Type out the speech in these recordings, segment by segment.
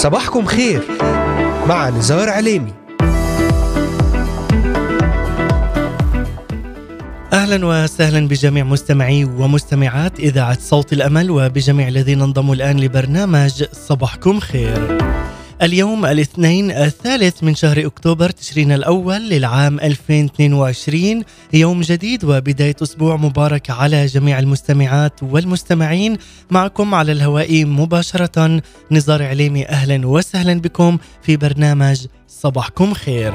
صباحكم خير مع نزار عليمي أهلا وسهلا بجميع مستمعي ومستمعات إذاعة صوت الأمل وبجميع الذين انضموا الآن لبرنامج صباحكم خير. اليوم الاثنين الثالث من شهر أكتوبر تشرين الأول للعام 2022 يوم جديد وبداية أسبوع مبارك على جميع المستمعات والمستمعين معكم على الهواء مباشرة نزار عليمي أهلا وسهلا بكم في برنامج صباحكم خير.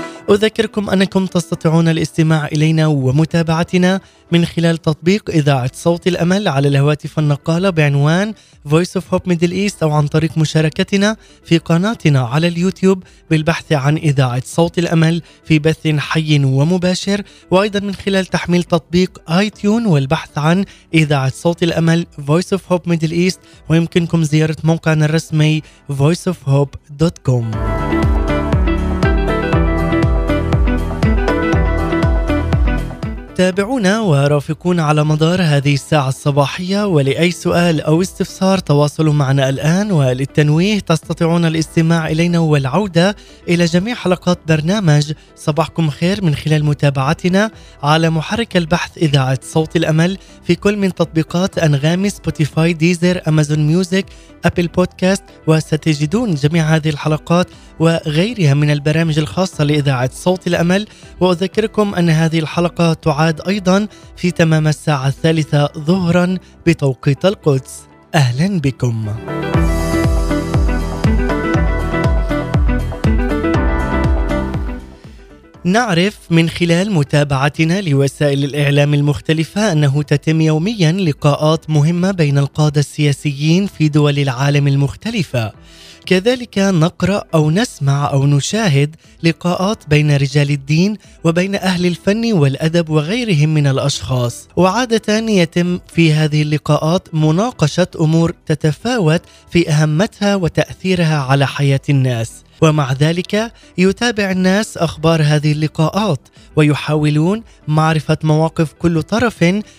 أذكركم أنكم تستطيعون الاستماع إلينا ومتابعتنا من خلال تطبيق إذاعة صوت الأمل على الهواتف النقالة بعنوان Voice of Hope Middle East أو عن طريق مشاركتنا في قناتنا على اليوتيوب بالبحث عن إذاعة صوت الأمل في بث حي ومباشر وأيضا من خلال تحميل تطبيق آي تيون والبحث عن إذاعة صوت الأمل Voice of Hope Middle East ويمكنكم زيارة موقعنا الرسمي voiceofhope.com تابعونا ورافقونا على مدار هذه الساعة الصباحية ولأي سؤال أو استفسار تواصلوا معنا الآن. وللتنويه تستطيعون الاستماع إلينا والعودة إلى جميع حلقات برنامج صباحكم خير من خلال متابعتنا على محرك البحث إذاعة صوت الأمل في كل من تطبيقات أنغامي سبوتيفاي ديزر أمازون ميوزك أبل بودكاست وستجدون جميع هذه الحلقات وغيرها من البرامج الخاصة لإذاعة صوت الأمل. وأذكركم أن هذه الحلقة تعاد أيضا في تمام الساعة الثالثة ظهرا بتوقيت القدس. أهلا بكم. نعرف من خلال متابعتنا لوسائل الإعلام المختلفة أنه تتم يوميا لقاءات مهمة بين القادة السياسيين في دول العالم المختلفة. كذلك نقرأ أو نسمع أو نشاهد لقاءات بين رجال الدين وبين أهل الفن والأدب وغيرهم من الأشخاص. وعادة يتم في هذه اللقاءات مناقشة أمور تتفاوت في أهمتها وتأثيرها على حياة الناس. ومع ذلك يتابع الناس أخبار هذه اللقاءات ويحاولون معرفة مواقف كل طرف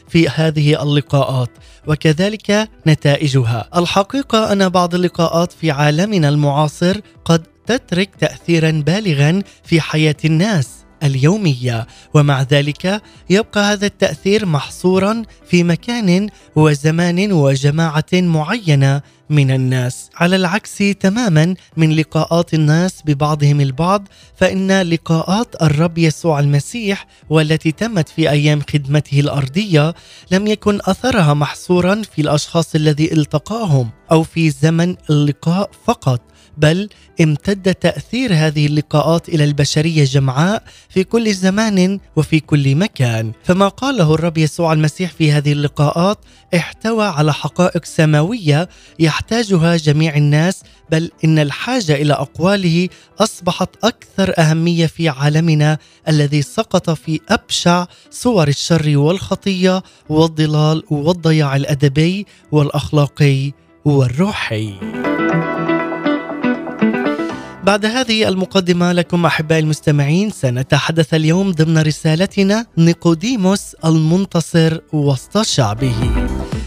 في هذه اللقاءات وكذلك نتائجها. الحقيقة أن بعض اللقاءات في عالمنا المعاصر قد تترك تاثيرا بالغا في حياة الناس. اليومية. ومع ذلك يبقى هذا التأثير محصورا في مكان وزمان وجماعة معينة من الناس. على العكس تماما من لقاءات الناس ببعضهم البعض فإن لقاءات الرب يسوع المسيح والتي تمت في أيام خدمته الأرضية لم يكن أثرها محصورا في الأشخاص الذي التقاهم أو في زمن اللقاء فقط. بل امتد تأثير هذه اللقاءات إلى البشرية جمعاء في كل زمان وفي كل مكان فما قاله الرب يسوع المسيح في هذه اللقاءات احتوى على حقائق سماوية يحتاجها جميع الناس بل إن الحاجة إلى أقواله أصبحت أكثر أهمية في عالمنا الذي سقط في أبشع صور الشر والخطية والضلال والضياع الأدبي والأخلاقي والروحي. بعد هذه المقدمة لكم أحبائي المستمعين سنتحدث اليوم ضمن رسالتنا نيقوديموس المنتصر وسط شعبه.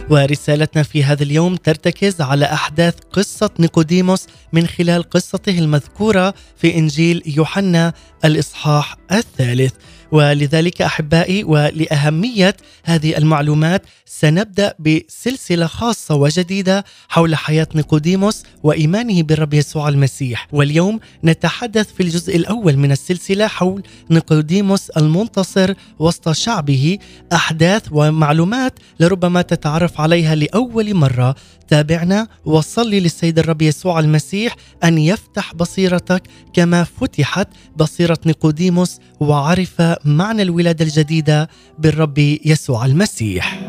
ورسالتنا في هذا اليوم ترتكز على أحداث قصة نيقوديموس من خلال قصته المذكورة في إنجيل يوحنا الإصحاح الثالث. ولذلك أحبائي ولأهمية هذه المعلومات سنبدأ بسلسلة خاصة وجديدة حول حياة نيقوديموس وإيمانه بالرب يسوع المسيح. واليوم نتحدث في الجزء الأول من السلسلة حول نيقوديموس المنتصر وسط شعبه. أحداث ومعلومات لربما تتعرف عليها لأول مرة. تابعنا وصلي للسيد الرب يسوع المسيح أن يفتح بصيرتك كما فتحت بصيرة نيقوديموس وعرف معنى الولادة الجديدة بالرب يسوع المسيح.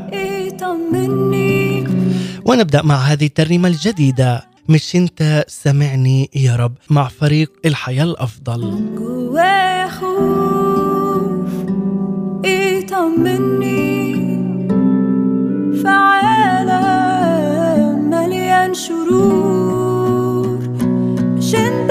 ونبدأ مع هذه الترنيمة الجديدة مش انت سامعني يا رب مع فريق الحياة الأفضل جوايا خوف إيه طمني في عالم مليان شرور مش انت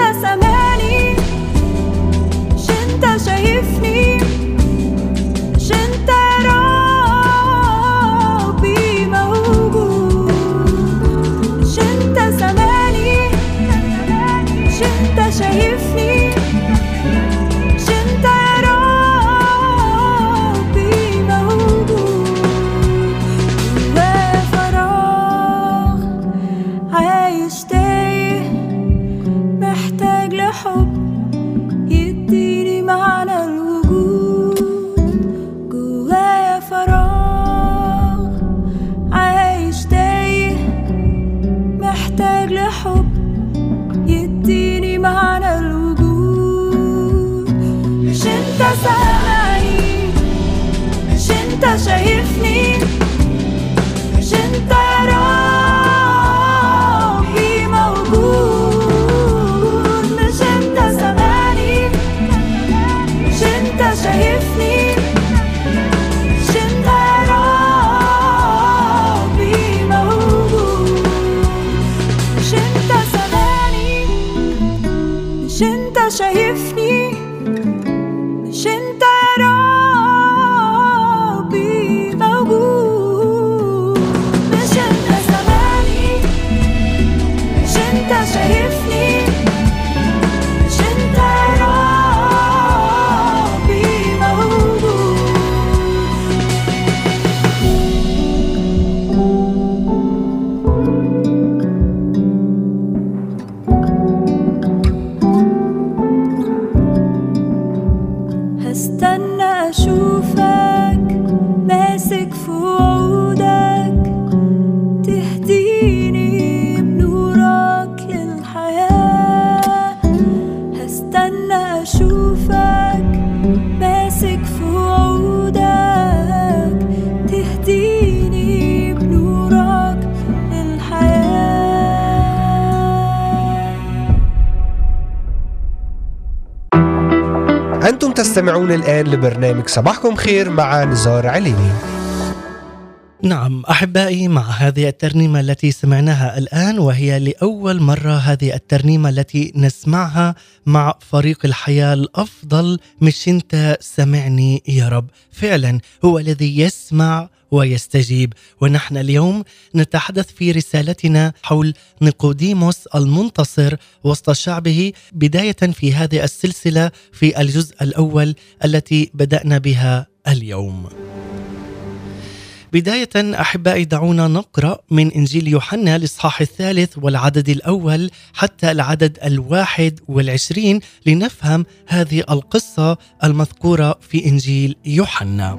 الآن لبرنامج صباحكم خير مع نزار عليني نعم أحبائي مع هذه الترنيمة التي سمعناها الآن وهي لأول مرة هذه الترنيمة التي نسمعها مع فريق الحياة الأفضل مش انت سمعني يا رب. فعلا هو الذي يسمع ويستجيب. ونحن اليوم نتحدث في رسالتنا حول نيقوديموس المنتصر وسط شعبه بداية في هذه السلسلة في الجزء الأول التي بدأنا بها اليوم. بداية أحبائي دعونا نقرأ من إنجيل يوحنا الإصحاح الثالث والعدد الأول حتى العدد الواحد والعشرين لنفهم هذه القصة المذكورة في إنجيل يوحنا.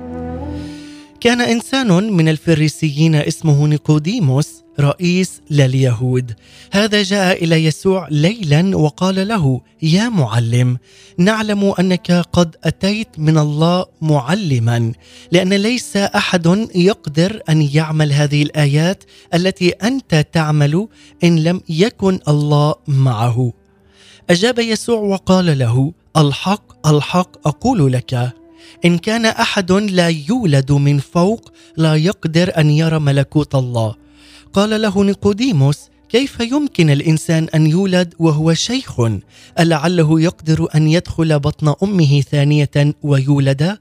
كان إنسان من الفريسيين اسمه نيقوديموس رئيس لليهود. هذا جاء إلى يسوع ليلا وقال له يا معلم نعلم أنك قد أتيت من الله معلما لأن ليس أحد يقدر أن يعمل هذه الآيات التي أنت تعمل إن لم يكن الله معه. أجاب يسوع وقال له الحق الحق أقول لك إن كان أحد لا يولد من فوق لا يقدر أن يرى ملكوت الله. قال له نيقوديموس كيف يمكن الإنسان أن يولد وهو شيخ؟ ألعله يقدر أن يدخل بطن أمه ثانية ويولد؟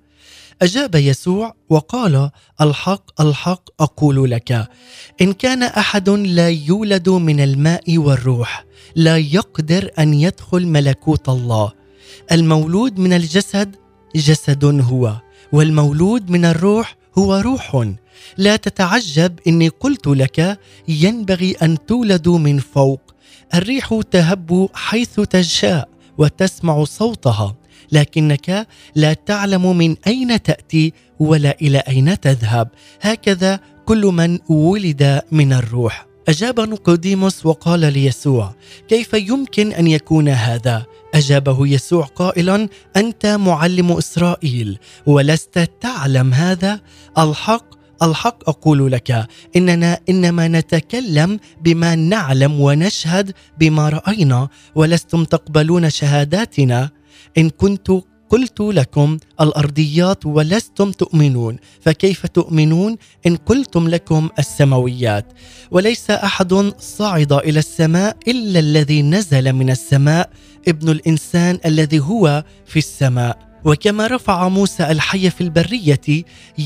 أجاب يسوع وقال الحق الحق أقول لك إن كان أحد لا يولد من الماء والروح لا يقدر أن يدخل ملكوت الله. المولود من الجسد جسد هو والمولود من الروح هو روح. لا تتعجب إني قلت لك ينبغي أن تولدوا من فوق. الريح تهب حيث تشاء وتسمع صوتها لكنك لا تعلم من أين تأتي ولا إلى أين تذهب. هكذا كل من ولد من الروح. أجاب نيقوديموس وقال ليسوع كيف يمكن أن يكون هذا؟ أجابه يسوع قائلا أنت معلم إسرائيل ولست تعلم هذا؟ الحق الحق أقول لك إننا إنما نتكلم بما نعلم ونشهد بما رأينا ولستم تقبلون شهاداتنا. إن كنت قلت لكم الأرضيات ولستم تؤمنون فكيف تؤمنون؟ إن قلتم لكم السماويات. وليس أحد صعد إلى السماء إلا الذي نزل من السماء ابن الإنسان الذي هو في السماء. وكما رفع موسى الحي في البرية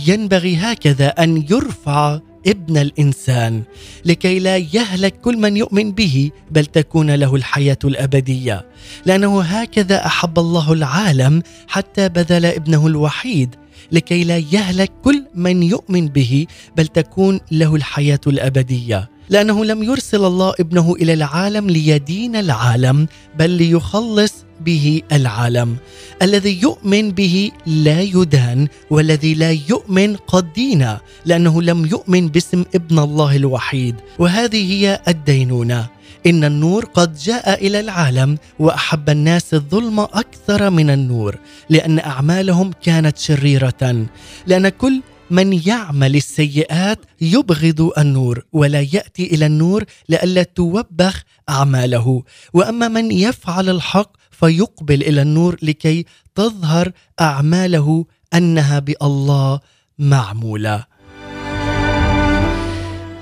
ينبغي هكذا أن يرفع ابن الإنسان لكي لا يهلك كل من يؤمن به بل تكون له الحياة الأبدية. لأنه هكذا أحب الله العالم حتى بذل ابنه الوحيد لكي لا يهلك كل من يؤمن به بل تكون له الحياة الأبدية. لأنه لم يرسل الله ابنه إلى العالم ليدين العالم بل ليخلص به العالم. الذي يؤمن به لا يدان والذي لا يؤمن قد دين لأنه لم يؤمن باسم ابن الله الوحيد. وهذه هي الدينونة. إن النور قد جاء إلى العالم وأحب الناس الظلم أكثر من النور لأن أعمالهم كانت شريرة. لأن كل من يعمل السيئات يبغض النور ولا يأتي إلى النور لئلا توبخ أعماله. وأما من يفعل الحق فيقبل إلى النور لكي تظهر أعماله أنها بالله معمولة.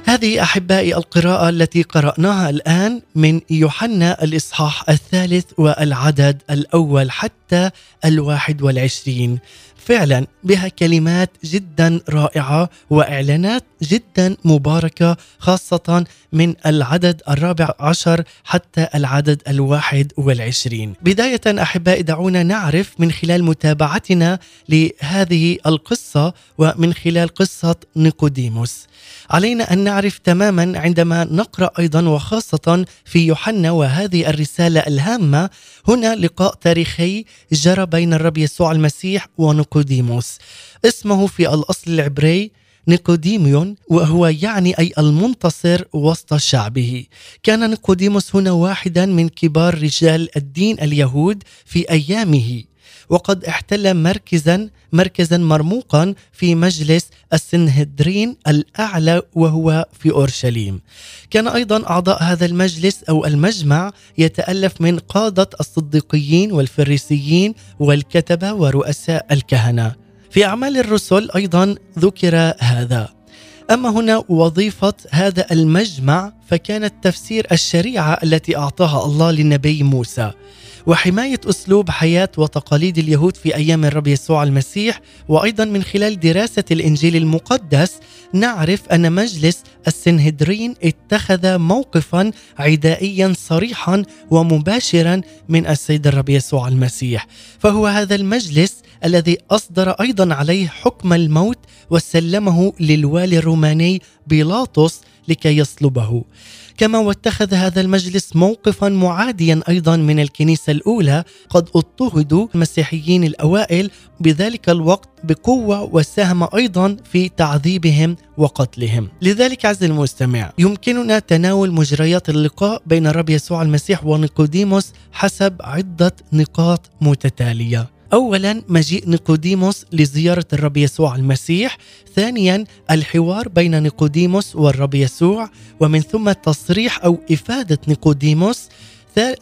هذه أحبائي القراءة التي قرأناها الآن من يوحنا الإصحاح الثالث والعدد الأول حتى الواحد والعشرين. فعلا بها كلمات جدا رائعة وإعلانات جدا مباركة خاصة من العدد الرابع عشر حتى العدد الواحد والعشرين. بداية أحبائي دعونا نعرف من خلال متابعتنا لهذه القصة ومن خلال قصة نيقوديموس علينا أن نعرف تماما عندما نقرأ أيضا وخاصة في يوحنا وهذه الرسالة الهامة هنا لقاء تاريخي جرى بين الرب يسوع المسيح ونيقوديموس اسمه في الأصل العبري نيقوديميون وهو يعني أي المنتصر وسط شعبه. كان نيقوديموس هنا واحدا من كبار رجال الدين اليهود في أيامه وقد احتل مركزا مركزا مرموقا في مجلس السنهدرين الأعلى وهو في أورشليم. كان أيضا أعضاء هذا المجلس أو المجمع يتألف من قادة الصديقيين والفريسيين والكتبة ورؤساء الكهنة. في أعمال الرسل أيضا ذكر هذا. أما هنا وظيفة هذا المجمع فكانت تفسير الشريعة التي أعطاها الله للنبي موسى. وحماية أسلوب حياة وتقاليد اليهود في أيام الرب يسوع المسيح وأيضا من خلال دراسة الإنجيل المقدس نعرف أن مجلس السنهدرين اتخذ موقفا عدائيا صريحا ومباشرا من السيد الرب يسوع المسيح فهو هذا المجلس الذي أصدر أيضا عليه حكم الموت وسلمه للوالي الروماني بيلاطس لكي يصلبه كما واتخذ هذا المجلس موقفا معاديا أيضا من الكنيسة الأولى قد اضطهدوا المسيحيين الأوائل بذلك الوقت بقوة وساهم أيضا في تعذيبهم وقتلهم. لذلك عز المستمع يمكننا تناول مجريات اللقاء بين الرب يسوع المسيح ونيقوديموس حسب عدة نقاط متتالية. اولا مجيء نيقوديموس لزيارة الرب يسوع المسيح ثانيا الحوار بين نيقوديموس والرب يسوع ومن ثم تصريح أو إفادة نيقوديموس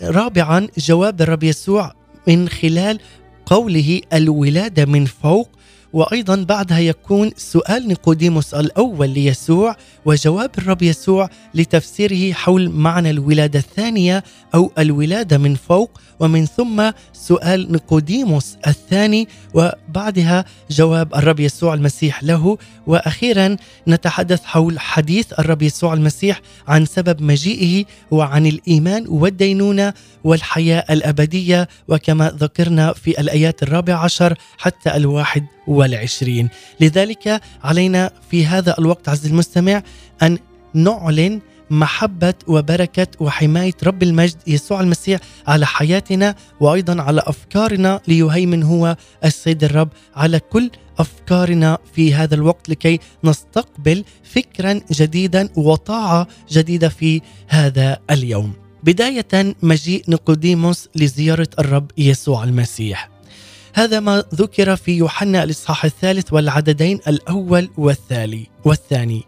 رابعا جواب الرب يسوع من خلال قوله الولادة من فوق وأيضا بعدها يكون سؤال نيقوديموس الأول ليسوع وجواب الرب يسوع لتفسيره حول معنى الولادة الثانية أو الولادة من فوق ومن ثم سؤال نيقوديموس الثاني وبعدها جواب الرب يسوع المسيح له. وأخيرا نتحدث حول حديث الرب يسوع المسيح عن سبب مجيئه وعن الإيمان والدينونة والحياة الأبدية وكما ذكرنا في الآيات الرابع عشر حتى الواحد والعشرين. لذلك علينا في هذا الوقت عز المستمع أن نعلن محبة وبركة وحماية رب المجد يسوع المسيح على حياتنا وأيضا على أفكارنا ليهيمن هو السيد الرب على كل أفكارنا في هذا الوقت لكي نستقبل فكرا جديدا وطاعة جديدة في هذا اليوم. بداية مجيء نيقوديموس لزيارة الرب يسوع المسيح. هذا ما ذكر في يوحنا الإصحاح الثالث والعددين الأول والثاني والثاني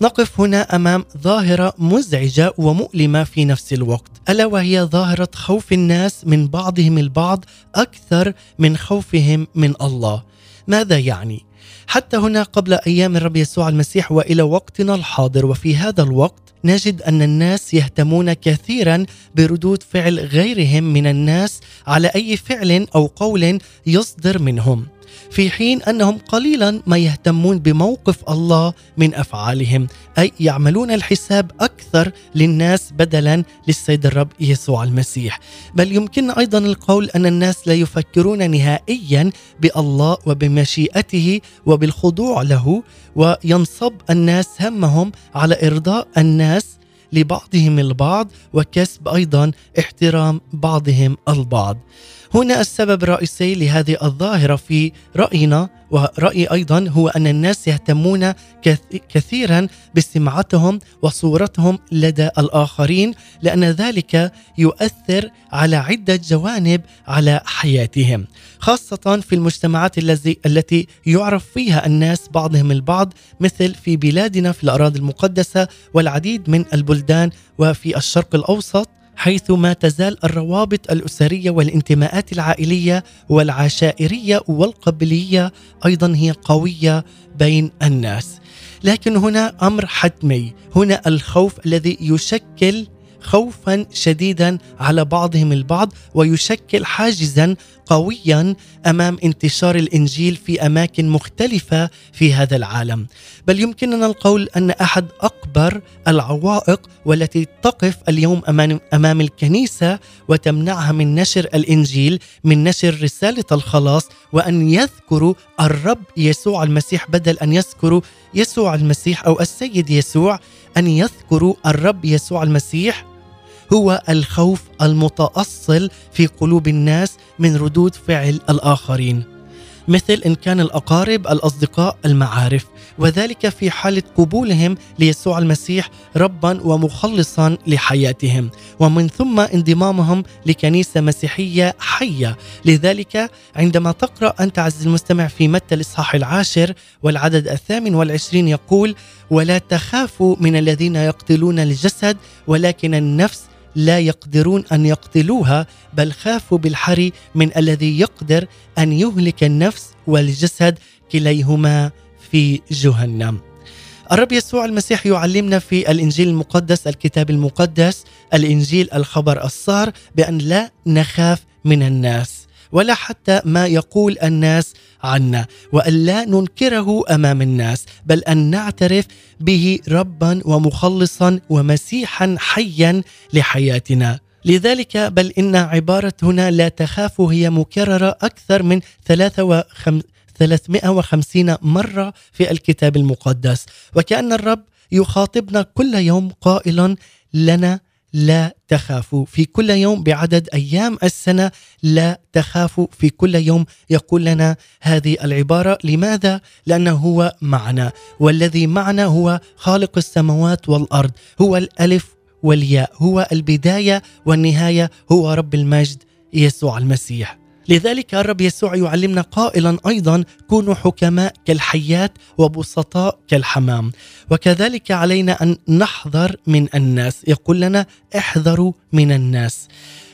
نقف هنا أمام ظاهرة مزعجة ومؤلمة في نفس الوقت ألا وهي ظاهرة خوف الناس من بعضهم البعض أكثر من خوفهم من الله ماذا يعني؟ حتى هنا قبل أيام الرب يسوع المسيح وإلى وقتنا الحاضر. وفي هذا الوقت نجد أن الناس يهتمون كثيرا بردود فعل غيرهم من الناس على أي فعل أو قول يصدر منهم. في حين أنهم قليلا ما يهتمون بموقف الله من أفعالهم أي يعملون الحساب أكثر للناس بدلا للسيد الرب يسوع المسيح. بل يمكن أيضا القول أن الناس لا يفكرون نهائيا بالله وبمشيئته وبالخضوع له وينصب الناس همهم على إرضاء الناس لبعضهم البعض وكسب أيضا احترام بعضهم البعض. هنا السبب الرئيسي لهذه الظاهرة في رأينا ورأيي أيضا هو أن الناس يهتمون كثيرا بسمعتهم وصورتهم لدى الآخرين لأن ذلك يؤثر على عدة جوانب على حياتهم. خاصة في المجتمعات الذي التي يعرف فيها الناس بعضهم البعض مثل في بلادنا في الأراضي المقدسة والعديد من البلدان وفي الشرق الأوسط. حيث ما تزال الروابط الأسرية والانتماءات العائلية والعشائرية والقبلية أيضا هي قويه بين الناس. لكن هنا أمر حتمي. هنا الخوف الذي يشكل خوفا شديدا على بعضهم البعض ويشكل حاجزا قويا أمام انتشار الإنجيل في أماكن مختلفة في هذا العالم. بل يمكننا القول أن أحد أكبر العوائق والتي تقف اليوم أمام الكنيسة وتمنعها من نشر الإنجيل من نشر رسالة الخلاص وأن يذكروا الرب يسوع المسيح بدل أن يذكروا يسوع المسيح أو السيد يسوع أن يذكروا الرب يسوع المسيح هو الخوف المتأصل في قلوب الناس من ردود فعل الآخرين. مثل إن كان الأقارب الأصدقاء المعارف وذلك في حاله قبولهم ليسوع المسيح ربا ومخلصا لحياتهم. ومن ثم انضمامهم لكنيسة مسيحية حية. لذلك عندما تقرأ أنت عز المستمع في متى الإصحاح العاشر والعدد الثامن والعشرين يقول ولا تخافوا من الذين يقتلون الجسد ولكن النفس لا يقدرون أن يقتلوها بل خافوا بالحري من الذي يقدر أن يهلك النفس والجسد كليهما في جهنم. الرب يسوع المسيح يعلمنا في الإنجيل المقدس الكتاب المقدس الإنجيل الخبر الصار بأن لا نخاف من الناس ولا حتى ما يقول الناس عنا وأن لا ننكره أمام الناس بل أن نعترف به ربا ومخلصا ومسيحا حيا لحياتنا. لذلك بل إن عبارة هنا لا تخافوا هي مكررة أكثر من 350 مرة في الكتاب المقدس. وكأن الرب يخاطبنا كل يوم قائلا لنا لا تخافوا. في كل يوم بعدد أيام السنة لا تخافوا. في كل يوم يقول لنا هذه العبارة. لماذا؟ لأنه هو معنا. والذي معنا هو خالق السماوات والأرض. هو الألف والياء. هو البداية والنهاية. هو رب المجد يسوع المسيح. لذلك الرب يسوع يعلمنا قائلا أيضا كونوا حكماء كالحيات وبسطاء كالحمام. وكذلك علينا أن نحذر من الناس. يقول لنا احذروا من الناس.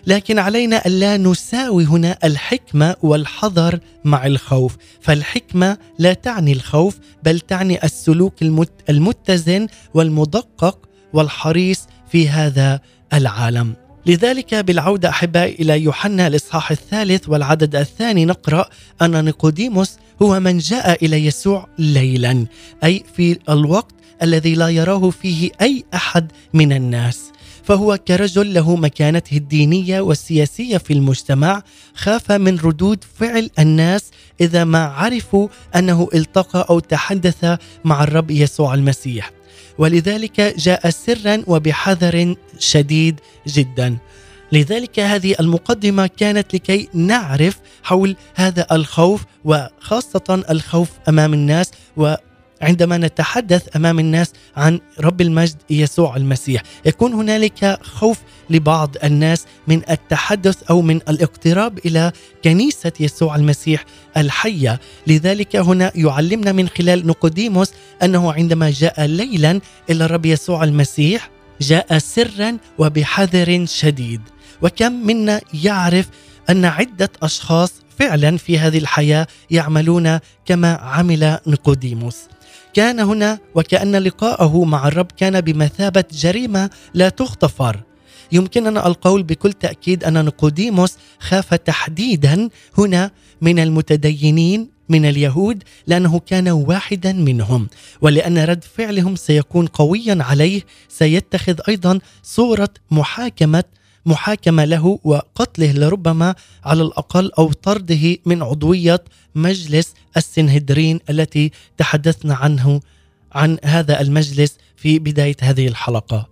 لكن علينا الا نساوي هنا الحكمة والحذر مع الخوف. فالحكمة لا تعني الخوف بل تعني السلوك المتزن والمدقق والحريص في هذا العالم. لذلك بالعودة أحبائي إلى يوحنا الإصحاح الثالث والعدد الثاني نقرأ أن نيقوديموس هو من جاء إلى يسوع ليلا أي في الوقت الذي لا يراه فيه أي أحد من الناس. فهو كرجل له مكانته الدينية والسياسية في المجتمع خاف من ردود فعل الناس إذا ما عرفوا أنه التقى أو تحدث مع الرب يسوع المسيح. ولذلك جاء سرا وبحذر شديد جدا. لذلك هذه المقدمة كانت لكي نعرف حول هذا الخوف وخاصة الخوف أمام الناس عندما نتحدث أمام الناس عن رب المجد يسوع المسيح يكون هنالك خوف لبعض الناس من التحدث أو من الاقتراب إلى كنيسة يسوع المسيح الحية. لذلك هنا يعلمنا من خلال نقوديموس أنه عندما جاء ليلا إلى الرب يسوع المسيح جاء سرا وبحذر شديد. وكم منا يعرف أن عدة أشخاص فعلا في هذه الحياة يعملون كما عمل نيقوديموس. كان هنا وكأن لقاءه مع الرب كان بمثابة جريمة لا تغتفر. يمكننا القول بكل تأكيد أن نيقوديموس خاف تحديدا هنا من المتدينين من اليهود لأنه كان واحدا منهم ولأن رد فعلهم سيكون قويا عليه. سيتخذ أيضا صورة محاكمة محاكمة له وقتله لربما على الأقل أو طرده من عضوية مجلس السنهدرين التي تحدثنا عنه عن هذا المجلس في بداية هذه الحلقة.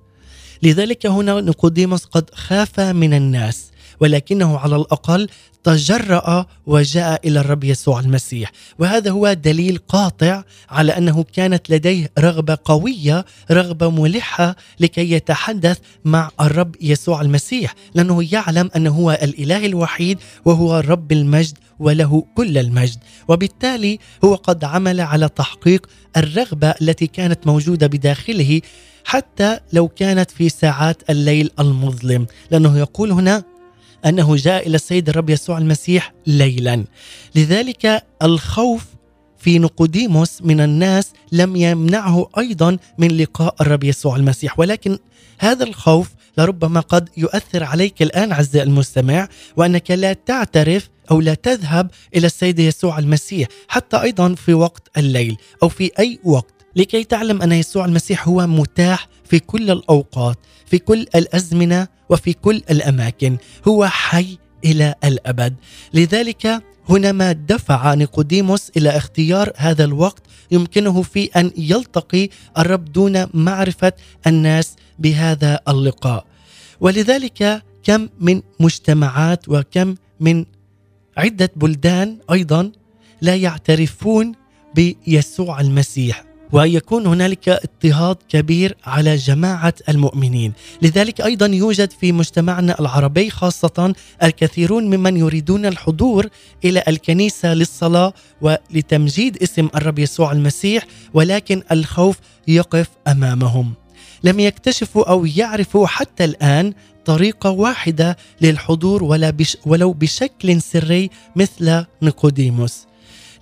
لذلك هنا نيقوديموس قد خاف من الناس ولكنه على الأقل تجرأ وجاء إلى الرب يسوع المسيح. وهذا هو دليل قاطع على أنه كانت لديه رغبة قوية رغبة ملحة لكي يتحدث مع الرب يسوع المسيح لأنه يعلم أنه هو الإله الوحيد وهو رب المجد وله كل المجد. وبالتالي هو قد عمل على تحقيق الرغبة التي كانت موجودة بداخله حتى لو كانت في ساعات الليل المظلم لأنه يقول هنا أنه جاء إلى السيد الرب يسوع المسيح ليلا. لذلك الخوف في نقوديموس من الناس لم يمنعه أيضا من لقاء الرب يسوع المسيح. ولكن هذا الخوف لربما قد يؤثر عليك الآن عز المستمع وأنك لا تعترف أو لا تذهب إلى السيد يسوع المسيح حتى أيضا في وقت الليل أو في أي وقت. لكي تعلم أن يسوع المسيح هو متاح في كل الأوقات في كل الأزمنة وفي كل الأماكن. هو حي إلى الأبد. لذلك هنا ما دفع نيقوديموس إلى اختيار هذا الوقت يمكنه في أن يلتقي الرب دون معرفة الناس بهذا اللقاء. ولذلك كم من مجتمعات وكم من عدة بلدان أيضا لا يعترفون بيسوع المسيح. ويكون هنالك اضطهاد كبير على جماعة المؤمنين، لذلك أيضا يوجد في مجتمعنا العربي خاصة الكثيرون ممن يريدون الحضور إلى الكنيسة للصلاة ولتمجيد اسم الرب يسوع المسيح ولكن الخوف يقف أمامهم. لم يكتشفوا أو يعرفوا حتى الآن طريقة واحدة للحضور ولا بش ولو بشكل سري مثل نيقوديموس.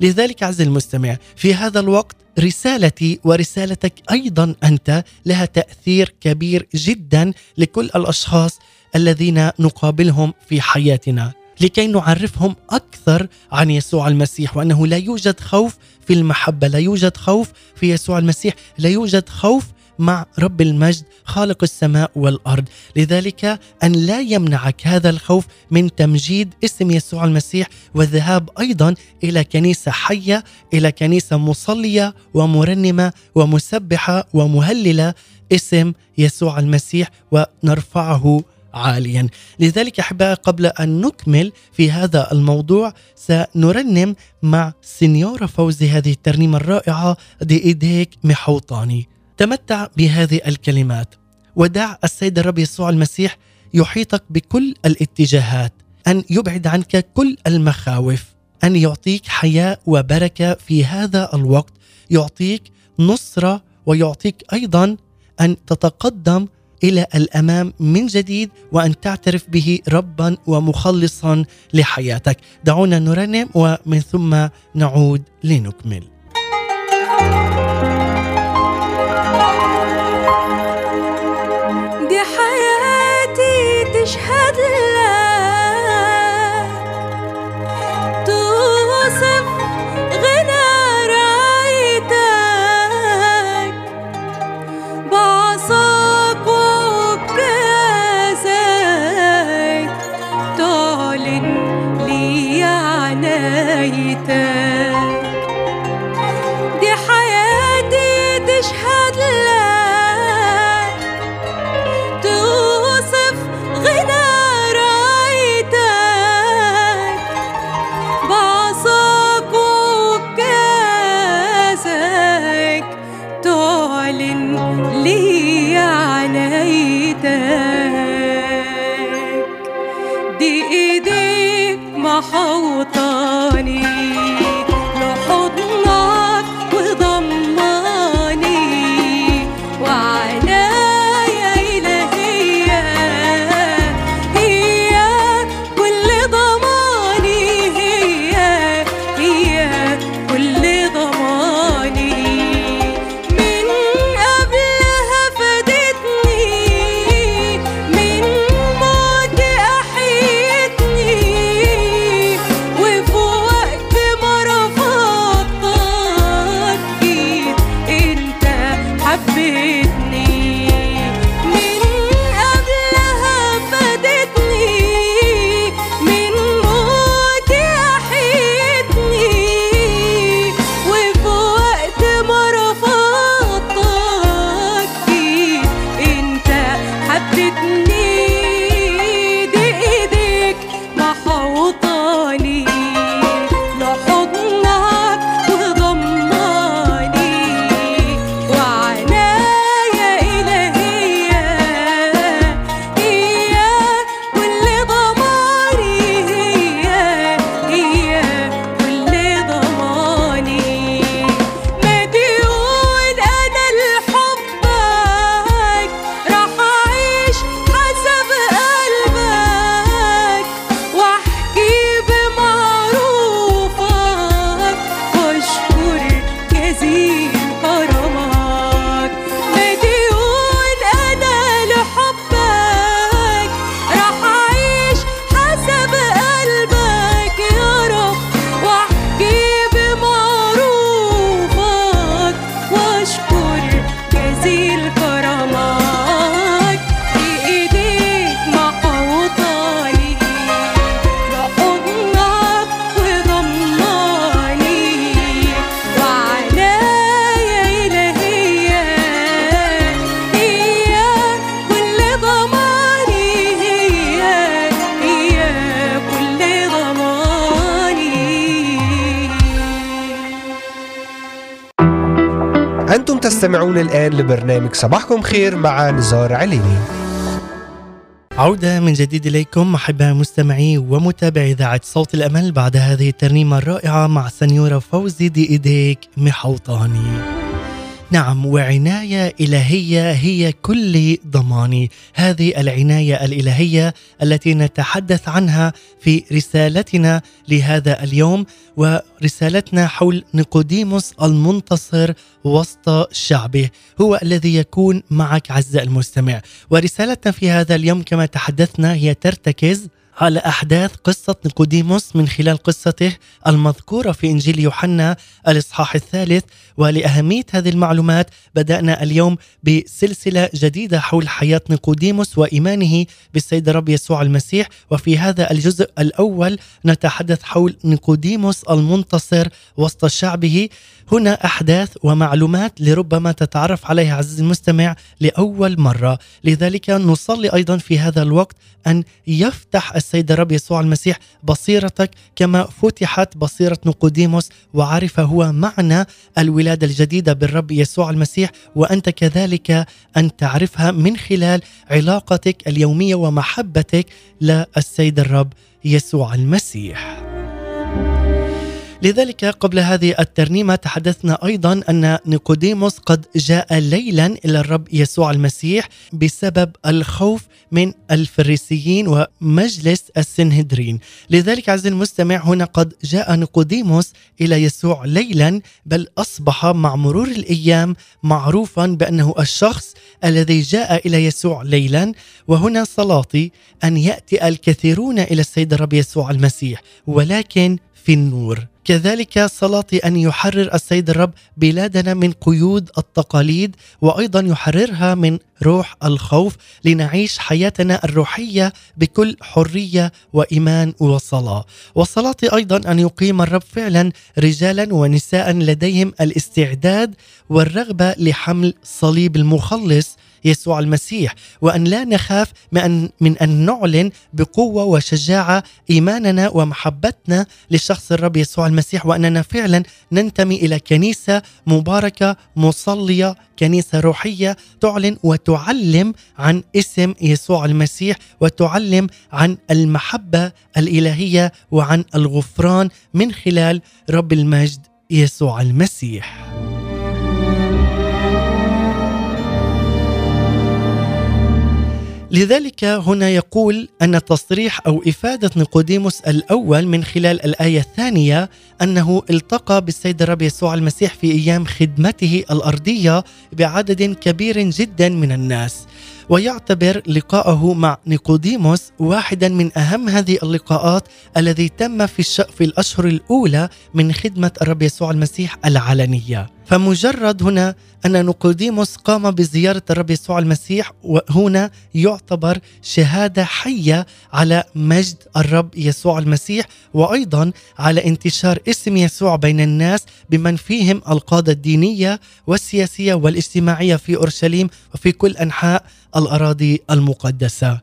لذلك عز المستمع في هذا الوقت رسالتي ورسالتك أيضا أنت لها تأثير كبير جدا لكل الأشخاص الذين نقابلهم في حياتنا لكي نعرفهم أكثر عن يسوع المسيح وأنه لا يوجد خوف في المحبة لا يوجد خوف في يسوع المسيح لا يوجد خوف مع رب المجد خالق السماء والأرض، لذلك أن لا يمنعك هذا الخوف من تمجيد اسم يسوع المسيح والذهاب أيضا إلى كنيسة حية، إلى كنيسة مصلية ومرنمة ومسبحة ومهللة اسم يسوع المسيح ونرفعه عاليا. لذلك احبائي قبل أن نكمل في هذا الموضوع سنرنم مع سنيورة فوزي هذه الترنيمة الرائعة دي إيديك محوطاني. تمتع بهذه الكلمات. ودع السيد الرب يسوع المسيح يحيطك بكل الاتجاهات. أن يبعد عنك كل المخاوف. أن يعطيك حياة وبركة في هذا الوقت. يعطيك نصرة ويعطيك أيضا أن تتقدم إلى الأمام من جديد وأن تعترف به ربا ومخلصا لحياتك. دعونا نرنم ومن ثم نعود لنكمل. دي تستمعون الآن لبرنامج صباحكم خير مع نزار عليني عودة من جديد إليكم أحباء مستمعي ومتابعي إذاعة صوت الأمل بعد هذه الترنيمة الرائعة مع سنيورة فوزي دي إيديك محوطاني. نعم وعناية إلهية هي كل ضماني. هذه العناية الإلهية التي نتحدث عنها في رسالتنا لهذا اليوم ورسالتنا حول نيقوديموس المنتصر وسط شعبه. هو الذي يكون معك عز المستمع. ورسالتنا في هذا اليوم كما تحدثنا هي ترتكز على أحداث قصة نيقوديموس من خلال قصته المذكورة في إنجيل يوحنا الإصحاح الثالث. ولأهمية هذه المعلومات بدأنا اليوم بسلسلة جديدة حول حياة نيقوديموس وإيمانه بالسيد الرب يسوع المسيح. وفي هذا الجزء الأول نتحدث حول نيقوديموس المنتصر وسط شعبه. هنا أحداث ومعلومات لربما تتعرف عليها عزيزي المستمع لأول مرة. لذلك نصلي أيضا في هذا الوقت أن يفتح السيد الرب يسوع المسيح بصيرتك كما فتحت بصيرة نيقوديموس وعرف هو معنى الولادة الجديدة بالرب يسوع المسيح وأنت كذلك أن تعرفها من خلال علاقتك اليومية ومحبتك للسيد الرب يسوع المسيح. لذلك قبل هذه الترنيمة تحدثنا أيضا أن نيقوديموس قد جاء ليلا إلى الرب يسوع المسيح بسبب الخوف من الفريسيين ومجلس السنهدرين. لذلك عزيزي المستمع هنا قد جاء نيقوديموس إلى يسوع ليلا بل أصبح مع مرور الأيام معروفا بأنه الشخص الذي جاء إلى يسوع ليلا. وهنا صلاتي أن يأتي الكثيرون إلى السيد الرب يسوع المسيح ولكن في النور. كذلك صلاتي أن يحرر السيد الرب بلادنا من قيود التقاليد وأيضا يحررها من روح الخوف لنعيش حياتنا الروحية بكل حرية وإيمان وصلاة. وصلاتي أيضا أن يقيم الرب فعلا رجالا ونساء لديهم الاستعداد والرغبة لحمل صليب المخلص يسوع المسيح وأن لا نخاف من أن نعلن بقوة وشجاعة إيماننا ومحبتنا لشخص الرب يسوع المسيح وأننا فعلا ننتمي إلى كنيسة مباركة مصلية كنيسة روحية تعلن وتعلم عن اسم يسوع المسيح وتعلم عن المحبة الإلهية وعن الغفران من خلال رب المجد يسوع المسيح. لذلك هنا يقول أن تصريح أو إفادة نيقوديموس الأول من خلال الآية الثانية أنه التقى بالسيد الرب يسوع المسيح في أيام خدمته الأرضية بعدد كبير جدا من الناس. ويعتبر لقاءه مع نيقوديموس واحدا من أهم هذه اللقاءات الذي تم في الش... في الأشهر الأولى من خدمة الرب يسوع المسيح العلنية. فمجرد هنا أن نيقوديموس قام بزيارة الرب يسوع المسيح وهنا يعتبر شهادة حية على مجد الرب يسوع المسيح وأيضا على انتشار اسم يسوع بين الناس بمن فيهم القادة الدينية والسياسية والاجتماعية في أورشليم وفي كل أنحاء الأراضي المقدسة.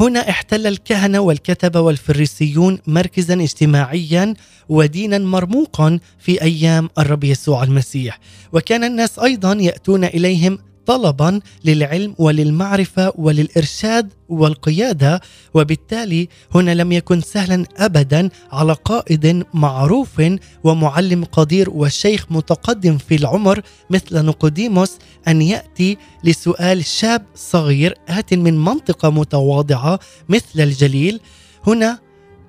هنا احتل الكهنه والكتبه والفريسيون مركزا اجتماعيا ودينا مرموقا في أيام الرب يسوع المسيح. وكان الناس أيضا يأتون إليهم طلبا للعلم وللمعرفة وللإرشاد والقيادة وبالتالي هنا لم يكن سهلا ابدا على قائد معروف ومعلم قدير وشيخ متقدم في العمر مثل نيقوديموس أن يأتي لسؤال شاب صغير آت من منطقة متواضعة مثل الجليل. هنا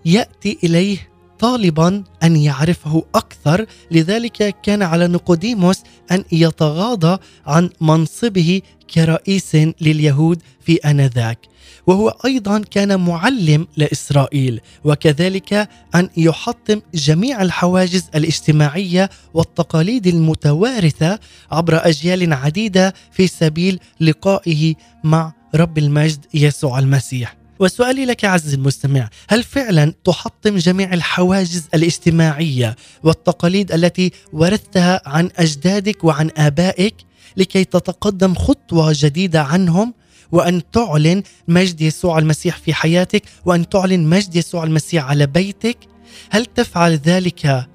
يأتي إليه طالبا أن يعرفه أكثر لذلك كان على نيقوديموس أن يتغاضى عن منصبه كرئيس لليهود في آنذاك. وهو أيضا كان معلم لإسرائيل وكذلك أن يحطم جميع الحواجز الاجتماعية والتقاليد المتوارثة عبر أجيال عديدة في سبيل لقائه مع رب المجد يسوع المسيح. وسؤالي لك عزيزي المستمع هل فعلا تحطم جميع الحواجز الاجتماعية والتقاليد التي ورثتها عن أجدادك وعن آبائك لكي تتقدم خطوة جديدة عنهم وأن تعلن مجد يسوع المسيح في حياتك وأن تعلن مجد يسوع المسيح على بيتك؟ هل تفعل ذلك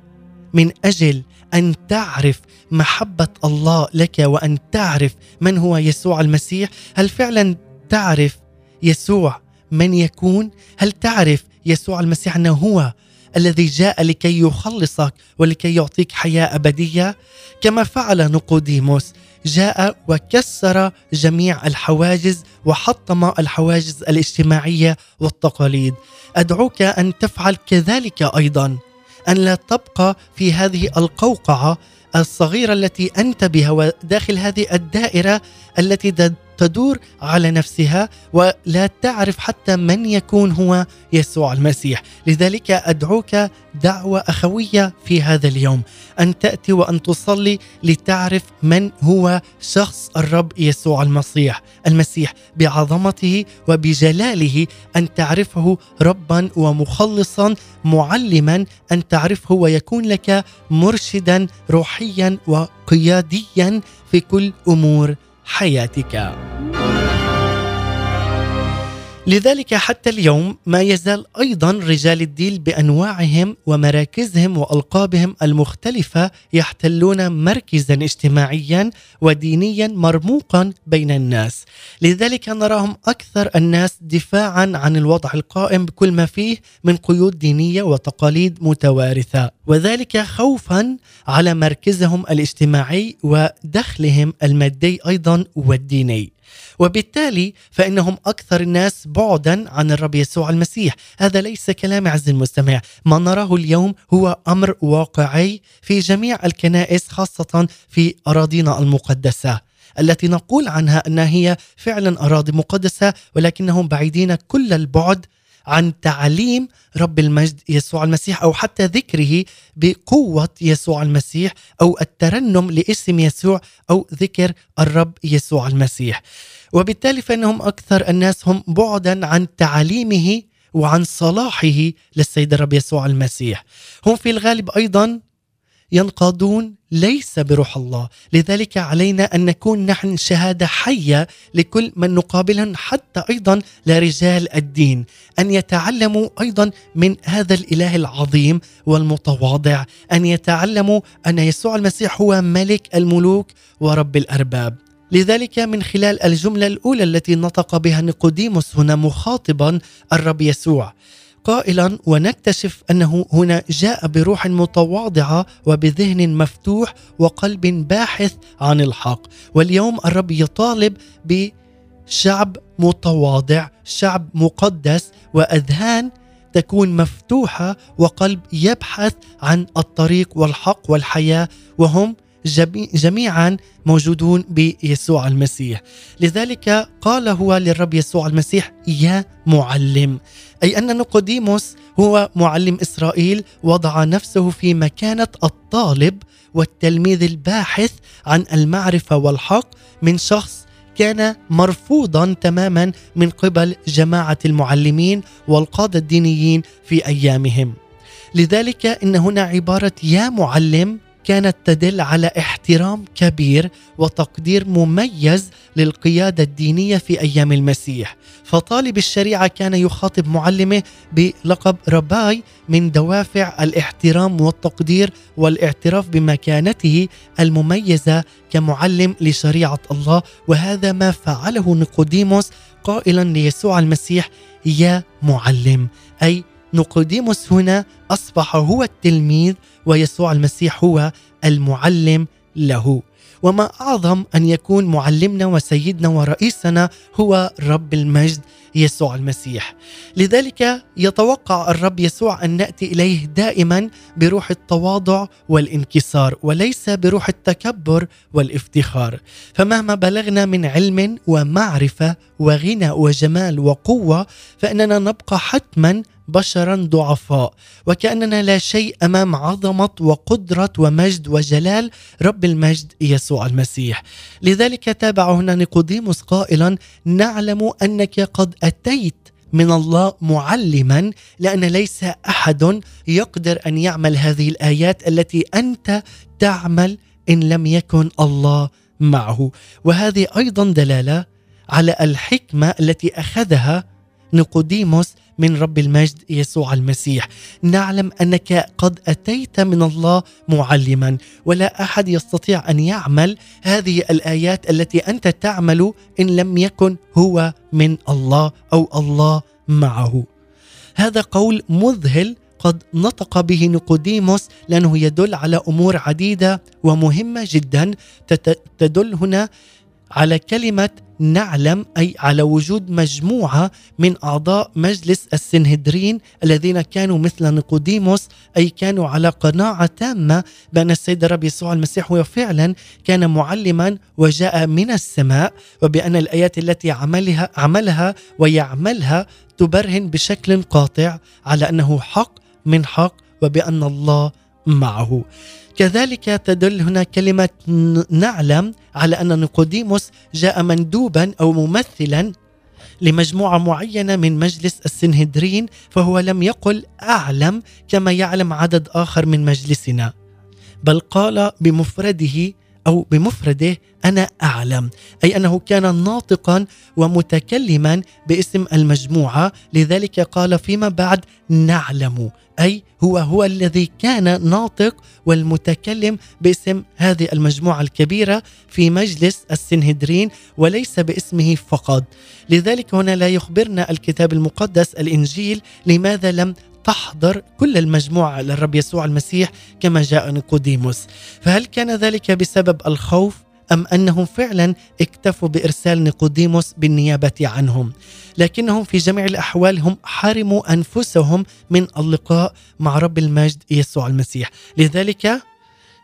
من أجل أن تعرف محبة الله لك وأن تعرف من هو يسوع المسيح؟ هل فعلا تعرف يسوع من يكون؟ هل تعرف يسوع المسيح أنه هو الذي جاء لكي يخلصك ولكي يعطيك حياة أبدية؟ كما فعل نقوديموس جاء وكسر جميع الحواجز وحطم الحواجز الاجتماعية والتقاليد. أدعوك أن تفعل كذلك أيضا أن لا تبقى في هذه القوقعة الصغيرة التي أنت بها وداخل هذه الدائرة التي تدور على نفسها ولا تعرف حتى من يكون هو يسوع المسيح. لذلك أدعوك دعوة أخوية في هذا اليوم أن تأتي وأن تصلي لتعرف من هو شخص الرب يسوع المسيح المسيح بعظمته وبجلاله أن تعرفه ربا ومخلصا معلما أن تعرفه ويكون لك مرشدا روحيا وقياديا في كل أمور حياتك. لذلك حتى اليوم ما يزال أيضا رجال الدين بأنواعهم ومراكزهم وألقابهم المختلفة يحتلون مركزا اجتماعيا ودينيا مرموقا بين الناس. لذلك نراهم أكثر الناس دفاعا عن الوضع القائم بكل ما فيه من قيود دينية وتقاليد متوارثة. وذلك خوفا على مركزهم الاجتماعي ودخلهم المادي أيضا والديني. وبالتالي فإنهم أكثر الناس بعدا عن الرب يسوع المسيح، هذا ليس كلام عز المستمع، ما نراه اليوم هو أمر واقعي في جميع الكنائس خاصة في أراضينا المقدسة. التي نقول عنها أنها هي فعلا أراضي مقدسة ولكنهم بعيدين كل البعد عن تعليم رب المجد يسوع المسيح أو حتى ذكره بقوة يسوع المسيح أو الترنم لاسم يسوع أو ذكر الرب يسوع المسيح. وبالتالي فإنهم أكثر الناس هم بعدا عن تعاليمه وعن صلاحه للسيد الرب يسوع المسيح. هم في الغالب أيضا ينقادون ليس بروح الله. لذلك علينا أن نكون نحن شهادة حية لكل من نقابلهم حتى أيضا لرجال الدين أن يتعلموا أيضا من هذا الإله العظيم والمتواضع أن يتعلموا أن يسوع المسيح هو ملك الملوك ورب الأرباب. لذلك من خلال الجملة الأولى التي نطق بها نيقوديموس هنا مخاطبا الرب يسوع قائلا ونكتشف أنه هنا جاء بروح متواضعة وبذهن مفتوح وقلب باحث عن الحق. واليوم الرب يطالب بشعب متواضع شعب مقدس وأذهان تكون مفتوحة وقلب يبحث عن الطريق والحق والحياة وهم جميعا موجودون بيسوع المسيح. لذلك قال هو للرب يسوع المسيح يا معلم. أي أن نيقوديموس هو معلم إسرائيل وضع نفسه في مكانة الطالب والتلميذ الباحث عن المعرفة والحق من شخص كان مرفوضا تماما من قبل جماعة المعلمين والقادة الدينيين في أيامهم. لذلك إن هنا عبارة يا معلم كانت تدل على احترام كبير وتقدير مميز للقيادة الدينية في أيام المسيح. فطالب الشريعة كان يخاطب معلمه بلقب رباي من دوافع الاحترام والتقدير والاعتراف بمكانته المميزة كمعلم لشريعة الله وهذا ما فعله نيقوديموس قائلا ليسوع المسيح يا معلم أي نيقوديموس هنا أصبح هو التلميذ ويسوع المسيح هو المعلم له. وما أعظم أن يكون معلمنا وسيدنا ورئيسنا هو رب المجد يسوع المسيح. لذلك يتوقع الرب يسوع أن نأتي إليه دائما بروح التواضع والانكسار وليس بروح التكبر والافتخار. فمهما بلغنا من علم ومعرفة وغنى وجمال وقوة فإننا نبقى حتما بشرا ضعفاء. وكأننا لا شيء أمام عظمة وقدرة ومجد وجلال رب المجد يسوع المسيح. لذلك تابع هنا نيقوديموس قائلا نعلم أنك قد أتيت من الله معلما لأن ليس أحد يقدر أن يعمل هذه الآيات التي أنت تعمل إن لم يكن الله معه. وهذه أيضا دلالة على الحكمة التي أخذها نيقوديموس من رب المجد يسوع المسيح. نعلم أنك قد أتيت من الله معلما ولا أحد يستطيع أن يعمل هذه الآيات التي أنت تعمل إن لم يكن هو من الله أو الله معه. هذا قول مذهل قد نطق به نيقوديموس لأنه يدل على أمور عديدة ومهمة جدا. تدل هنا على كلمة نعلم أي على وجود مجموعة من أعضاء مجلس السنهدرين الذين كانوا مثل نيقوديموس أي كانوا على قناعة تامة بأن السيد الرب يسوع المسيح هو فعلا كان معلما وجاء من السماء وبأن الآيات التي عملها عملها ويعملها تبرهن بشكل قاطع على أنه حق من حق وبأن الله معه. كذلك تدل هنا كلمة نعلم على أن نيقوديموس جاء مندوبا أو ممثلا لمجموعة معينة من مجلس السنهدرين فهو لم يقل أعلم كما يعلم عدد آخر من مجلسنا بل قال بمفرده أو بمفرده أنا أعلم. أي أنه كان ناطقا ومتكلما باسم المجموعة لذلك قال فيما بعد نعلم. أي هو هو الذي كان ناطق والمتكلم باسم هذه المجموعة الكبيرة في مجلس السنهدرين وليس باسمه فقط. لذلك هنا لا يخبرنا الكتاب المقدس الإنجيل لماذا لم تحضر كل المجموعة للرب يسوع المسيح كما جاء نيقوديموس. فهل كان ذلك بسبب الخوف أم أنهم فعلا اكتفوا بإرسال نيقوديموس بالنيابة عنهم؟ لكنهم في جميع الأحوال هم حرموا أنفسهم من اللقاء مع رب المجد يسوع المسيح. لذلك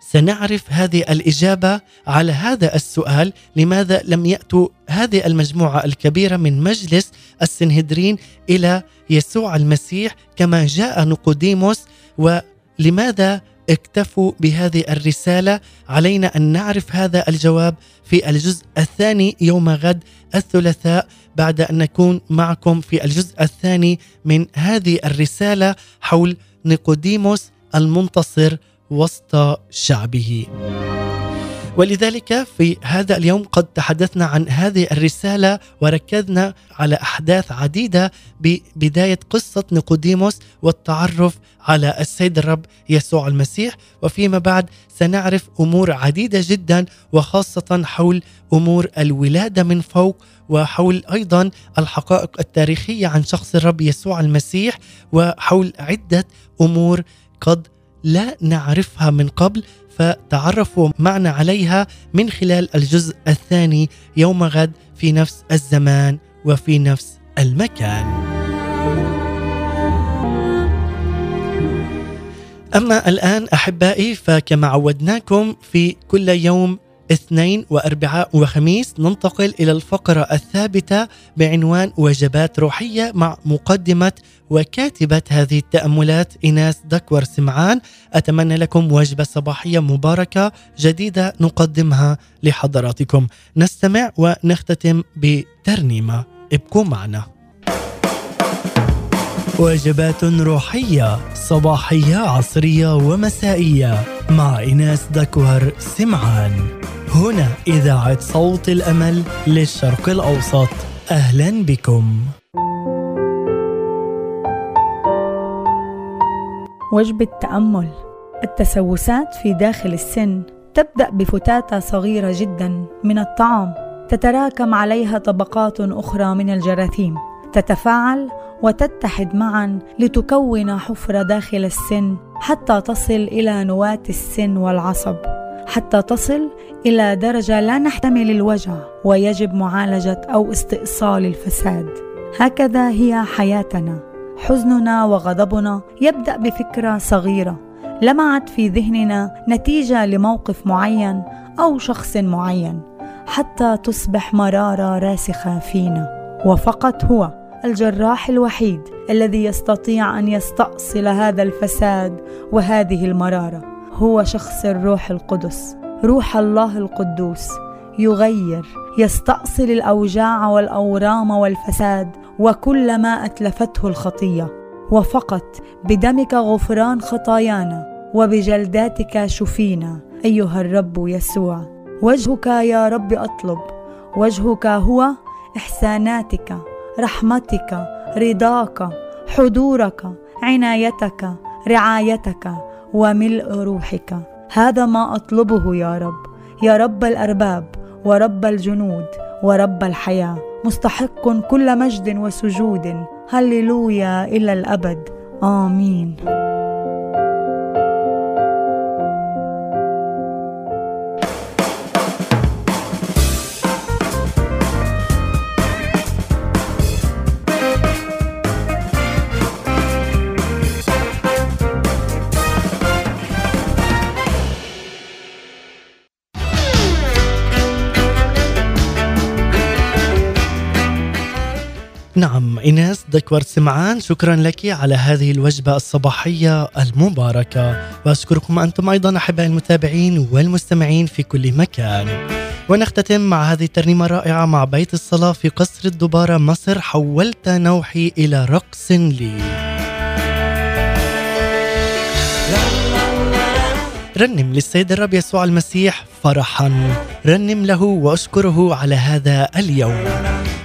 سنعرف هذه الإجابة على هذا السؤال لماذا لم يأتوا هذه المجموعة الكبيرة من مجلس السنهدرين إلى يسوع المسيح كما جاء نيقوديموس ولماذا اكتفوا بهذه الرسالة؟ علينا أن نعرف هذا الجواب في الجزء الثاني يوم غد الثلاثاء بعد أن نكون معكم في الجزء الثاني من هذه الرسالة حول نيقوديموس المنتصر وسط شعبه. ولذلك في هذا اليوم قد تحدثنا عن هذه الرسالة وركزنا على أحداث عديدة ببداية قصة نيقوديموس والتعرف على السيد الرب يسوع المسيح. وفيما بعد سنعرف أمور عديدة جدا وخاصة حول أمور الولادة من فوق وحول أيضا الحقائق التاريخية عن شخص الرب يسوع المسيح وحول عدة أمور قد لا نعرفها من قبل فتعرفوا معنا عليها من خلال الجزء الثاني يوم غد في نفس الزمان وفي نفس المكان. أما الآن أحبائي فكما عودناكم في كل يوم اثنين واربعاء وخميس ننتقل إلى الفقرة الثابتة بعنوان وجبات روحية مع مقدمة وكاتبة هذه التأملات ايناس دكور سمعان. أتمنى لكم وجبة صباحية مباركة جديدة نقدمها لحضراتكم. نستمع ونختتم بترنيمة. ابقوا معنا. وجبات روحية صباحية عصرية ومسائية. مع إيناس دكوهر سمعان. هنا إذاعة صوت الأمل للشرق الأوسط. أهلا بكم. وجبة تأمل التسوسات في داخل السن تبدأ بفتاتة صغيرة جدا من الطعام. تتراكم عليها طبقات أخرى من الجراثيم. تتفاعل وتتحد معا لتكون حفرة داخل السن حتى تصل إلى نواة السن والعصب حتى تصل إلى درجة لا نحتمل الوجع ويجب معالجة أو استئصال الفساد. هكذا هي حياتنا. حزننا وغضبنا يبدأ بفكرة صغيرة لمعت في ذهننا نتيجة لموقف معين أو شخص معين حتى تصبح مرارة راسخة فينا. وفقط هو الجراح الوحيد الذي يستطيع أن يستأصل هذا الفساد وهذه المرارة. هو شخص الروح القدس روح الله القدوس يغير يستأصل الأوجاع والأورام والفساد وكل ما أتلفته الخطية. وفقط بدمك غفران خطايانا وبجلداتك شفينا أيها الرب يسوع. وجهك يا رب أطلب وجهك هو إحساناتك. رحمتك رضاك حضورك عنايتك رعايتك وملء روحك. هذا ما أطلبه يا رب يا رب الأرباب ورب الجنود ورب الحياة. مستحق كل مجد وسجود. هللويا إلى الأبد. آمين. إيناس دكور سمعان شكرا لك على هذه الوجبة الصباحية المباركة. وأشكركم أنتم أيضا أحبائي المتابعين والمستمعين في كل مكان. ونختتم مع هذه الترنيمة الرائعة مع بيت الصلاة في قصر الدبارة مصر حولت نوحي إلى رقص لي. رنم للسيد الرب يسوع المسيح فرحا. رنم له وأشكره على هذا اليوم.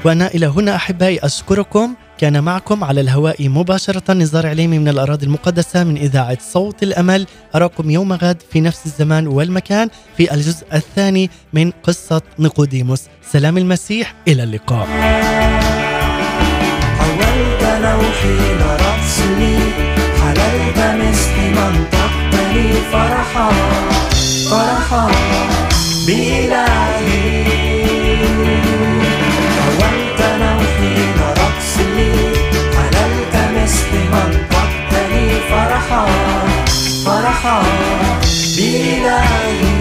وأنا إلى هنا أحبائي أشكركم كان معكم على الهواء مباشرة نزار عليمي من الأراضي المقدسة من إذاعة صوت الأمل. أراكم يوم غد في نفس الزمان والمكان في الجزء الثاني من قصة نيقوديموس. سلام المسيح إلى اللقاء. حولت لوحي لرقص لي حللت مثل من تقتلي فرحا فرحا بإلهي. فرحا فرحا بإلهي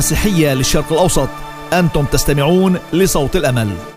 إذاعة مسيحية للشرق الأوسط. أنتم تستمعون لصوت الأمل.